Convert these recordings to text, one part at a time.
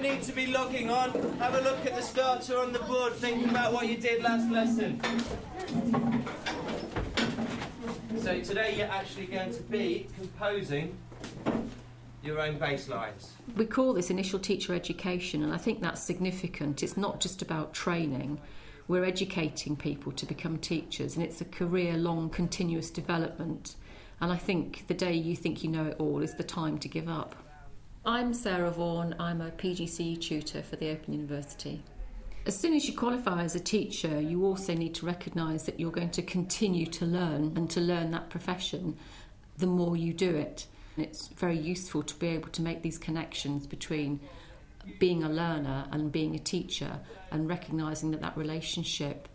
don't need to be logging on. Have a look at the starter on the board, thinking about what you did last lesson. So today you're actually going to be composing your own bass lines. We call this initial teacher education, and I think that's significant. It's not just about training. We're educating people to become teachers, and it's a career long, continuous development. And I think the day you think you know it all is the time to give up. I'm Sarah Vaughan, I'm a PGCE tutor for the Open University. As soon as you qualify as a teacher, you also need to recognise that you're going to continue to learn and to learn that profession the more you do it. It's very useful to be able to make these connections between being a learner and being a teacher and recognising that that relationship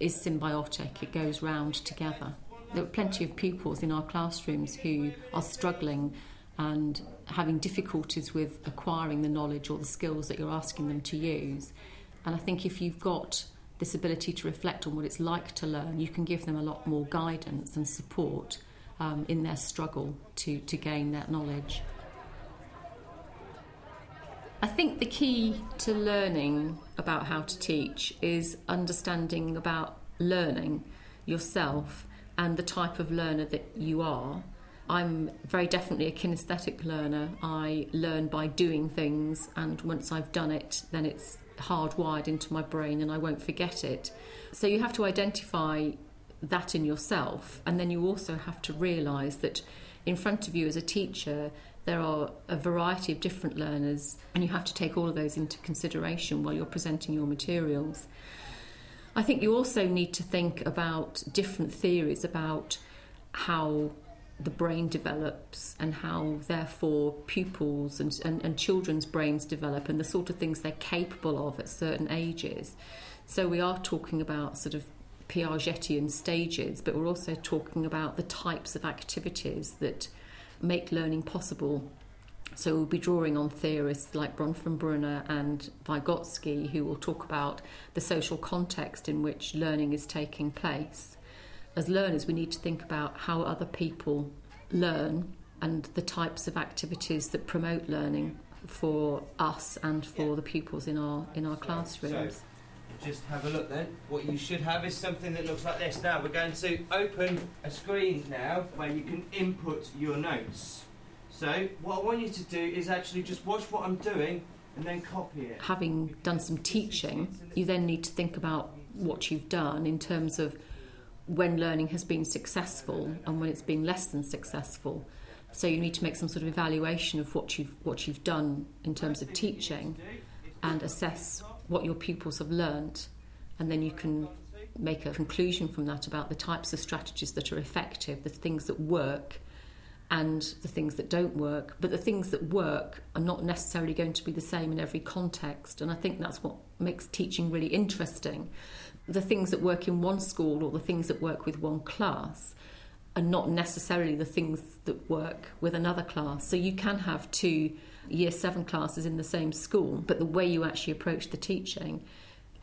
is symbiotic, it goes round together. There are plenty of pupils in our classrooms who are struggling and having difficulties with acquiring the knowledge or the skills that you're asking them to use. And I think if you've got this ability to reflect on what it's like to learn, you can give them a lot more guidance and support um, in their struggle to, to gain that knowledge. I think the key to learning about how to teach is understanding about learning yourself and the type of learner that you are. I'm very definitely a kinesthetic learner. I learn by doing things, and once I've done it, then it's hardwired into my brain and I won't forget it. So you have to identify that in yourself. And then you also have to realise that in front of you as a teacher, there are a variety of different learners, and you have to take all of those into consideration while you're presenting your materials. I think you also need to think about different theories about how the brain develops and how, therefore, pupils and, and, and children's brains develop and the sort of things they're capable of at certain ages. So, we are talking about sort of Piagetian stages, but we're also talking about the types of activities that make learning possible. So we'll be drawing on theorists like Bronfenbrenner and Vygotsky, who will talk about the social context in which learning is taking place. As learners, we need to think about how other people learn and the types of activities that promote learning for us and for the pupils in our in our classrooms. So, just have a look then. What you should have is something that looks like this. Now we're going to open a screen now where you can input your notes. So what I want you to do is actually just watch what I'm doing and then copy it. Having done some teaching, you then need to think about what you've done in terms of when learning has been successful and when it's been less than successful. So you need to make some sort of evaluation of what you've what you've done in terms of teaching and assess what your pupils have learnt, and then you can make a conclusion from that about the types of strategies that are effective, the things that work, and the things that don't work. But the things that work are not necessarily going to be the same in every context, and I think that's what makes teaching really interesting. The things that work in one school or the things that work with one class are not necessarily the things that work with another class. So you can have two year seven classes in the same school, but the way you actually approach the teaching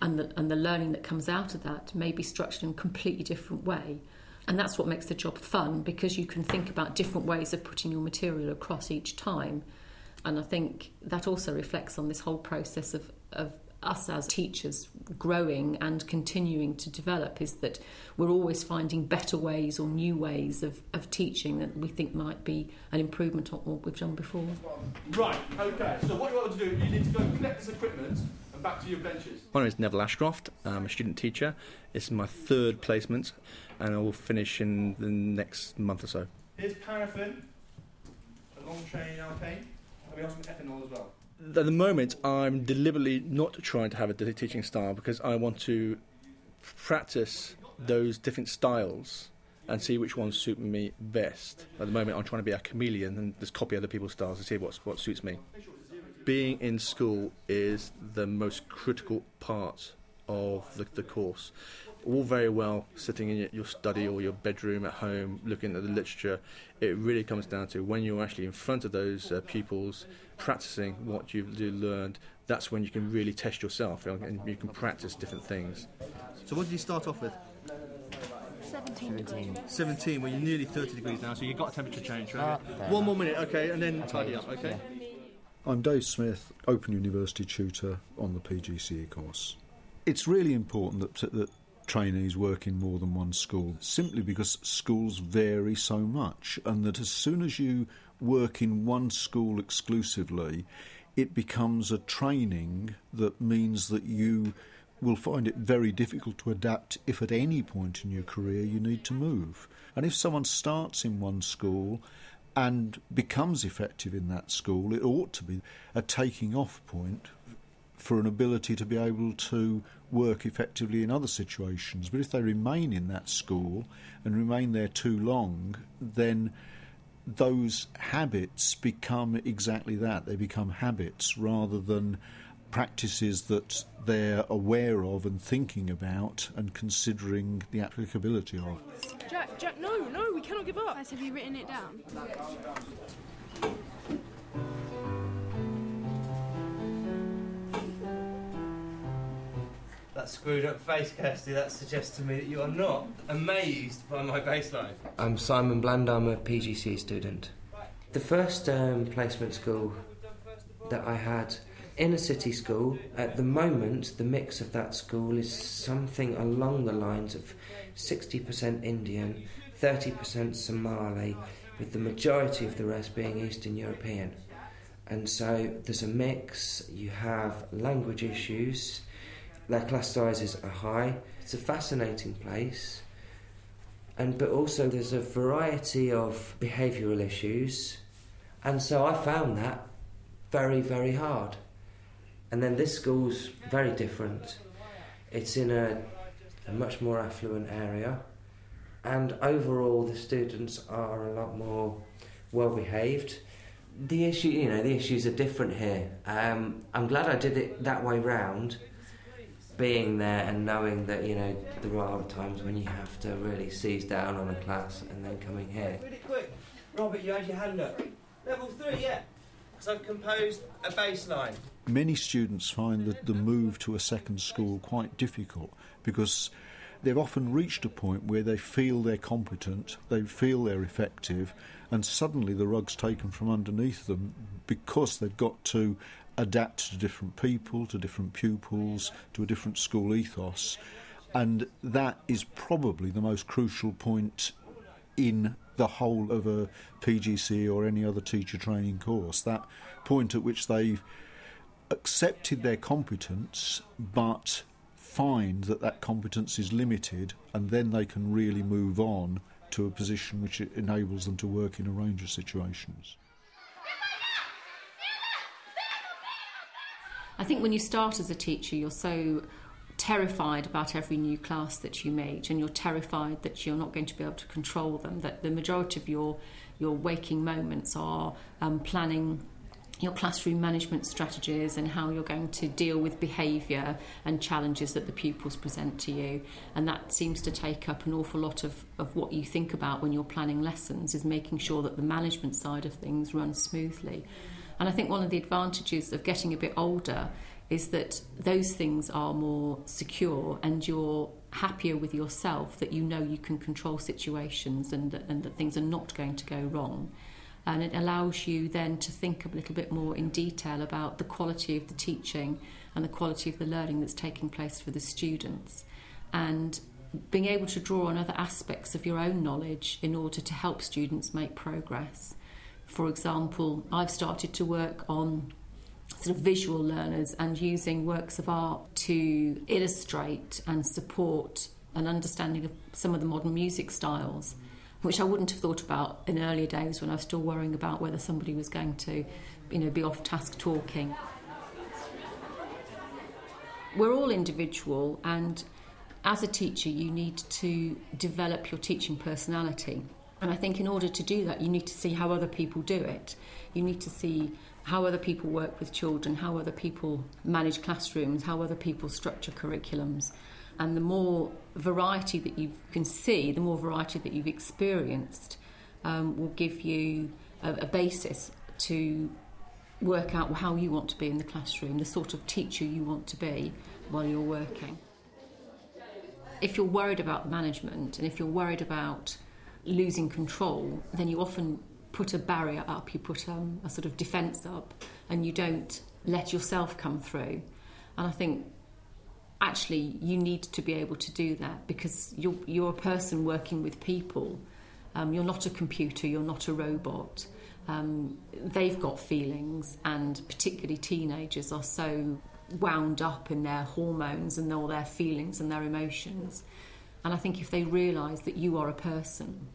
and the, and the learning that comes out of that may be structured in a completely different way. And that's what makes the job fun because you can think about different ways of putting your material across each time. And I think that also reflects on this whole process of, of us as teachers growing and continuing to develop is that we're always finding better ways or new ways of, of teaching that we think might be an improvement on what we've done before. Right, okay. So what you want to do, you need to go and collect this equipment and back to your benches. My name is Neville Ashcroft. I'm a student teacher. This is my third placement and I will finish in the next month or so. Here's paraffin, a long chain alkane, and we have some ethanol as well at the moment, I'm deliberately not trying to have a teaching style because I want to practice those different styles and see which ones suit me best. At the moment, I'm trying to be a chameleon and just copy other people's styles and see what's, what suits me. Being in school is the most critical part of the, the course all very well sitting in your study or your bedroom at home looking at the literature. It really comes down to when you're actually in front of those uh, pupils, practicing what you've learned. That's when you can really test yourself and you can practice different things. So, what did you start off with? 17 degrees. 17, well, you're nearly 30 degrees now, so you've got a temperature change, right? Uh, One more minute, okay, and then tidy up, okay? Yeah. I'm Dave Smith, Open University tutor on the PGCE course. It's really important that, that trainees work in more than one school simply because schools vary so much, and that as soon as you work in one school exclusively, it becomes a training that means that you will find it very difficult to adapt if at any point in your career you need to move. And if someone starts in one school and becomes effective in that school, it ought to be a taking off point for an ability to be able to work effectively in other situations. But if they remain in that school and remain there too long, then those habits become exactly that. They become habits rather than practices that they're aware of and thinking about and considering the applicability of. Jack, Jack, no, no, we cannot give up. Guys, have you written it down? That screwed up face, Kirsty, that suggests to me that you are not amazed by my bass line. I'm Simon Bland, I'm a PGC student. The first um, placement school that I had in a city school, at the moment, the mix of that school is something along the lines of 60% Indian, 30% Somali, with the majority of the rest being Eastern European. And so there's a mix, you have language issues, their class sizes are high. It's a fascinating place. And but also there's a variety of behavioural issues. And so I found that very, very hard. And then this school's very different. It's in a, a much more affluent area. And overall the students are a lot more well behaved. The issue, you know, the issues are different here. Um, I'm glad I did it that way round being there and knowing that you know there are times when you have to really seize down on a class and then coming here. Really quick. Robert, you had your hand up. Level three, yeah. Because I've composed a bass line. Many students find that the move to a second school quite difficult because they've often reached a point where they feel they're competent, they feel they're effective, and suddenly the rug's taken from underneath them because they've got to adapt to different people, to different pupils, to a different school ethos. And that is probably the most crucial point in the whole of a PGC or any other teacher training course. That point at which they've accepted their competence but find that that competence is limited and then they can really move on to a position which enables them to work in a range of situations. I think when you start as a teacher, you're so terrified about every new class that you meet, and you're terrified that you're not going to be able to control them. That the majority of your your waking moments are um, planning your classroom management strategies and how you're going to deal with behaviour and challenges that the pupils present to you. And that seems to take up an awful lot of, of what you think about when you're planning lessons, is making sure that the management side of things runs smoothly. And I think one of the advantages of getting a bit older is that those things are more secure and you're happier with yourself that you know you can control situations and that, and that things are not going to go wrong. And it allows you then to think a little bit more in detail about the quality of the teaching and the quality of the learning that's taking place for the students. And being able to draw on other aspects of your own knowledge in order to help students make progress. For example, I've started to work on sort of visual learners and using works of art to illustrate and support an understanding of some of the modern music styles, which I wouldn't have thought about in earlier days when I was still worrying about whether somebody was going to, you know, be off task talking. We're all individual, and as a teacher, you need to develop your teaching personality. And I think in order to do that, you need to see how other people do it. You need to see how other people work with children, how other people manage classrooms, how other people structure curriculums. And the more variety that you can see, the more variety that you've experienced, um, will give you a, a basis to work out how you want to be in the classroom, the sort of teacher you want to be while you're working. If you're worried about management and if you're worried about losing control, then you often put a barrier up, you put um, a sort of defence up, and you don't let yourself come through. And I think actually you need to be able to do that because you're, you're a person working with people. Um, you're not a computer, you're not a robot. Um, they've got feelings, and particularly teenagers are so wound up in their hormones and all their feelings and their emotions. And I think if they realise that you are a person,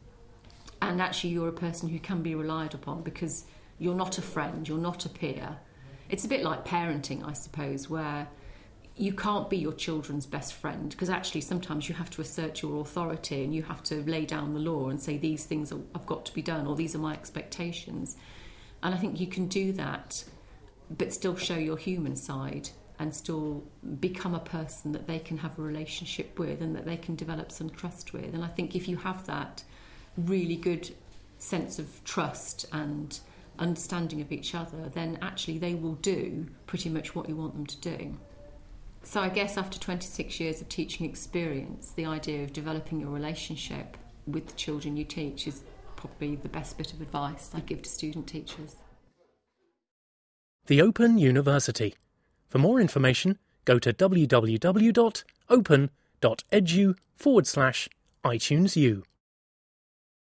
and actually you're a person who can be relied upon because you're not a friend, you're not a peer. It's a bit like parenting, I suppose, where you can't be your children's best friend because actually sometimes you have to assert your authority and you have to lay down the law and say these things have got to be done or these are my expectations. And I think you can do that but still show your human side and still become a person that they can have a relationship with and that they can develop some trust with. And I think if you have that really good sense of trust and understanding of each other, then actually they will do pretty much what you want them to do. So I guess after 26 years of teaching experience, the idea of developing your relationship with the children you teach is probably the best bit of advice I give to student teachers. The Open University. For more information, go to www.open.edu forward slash iTunes.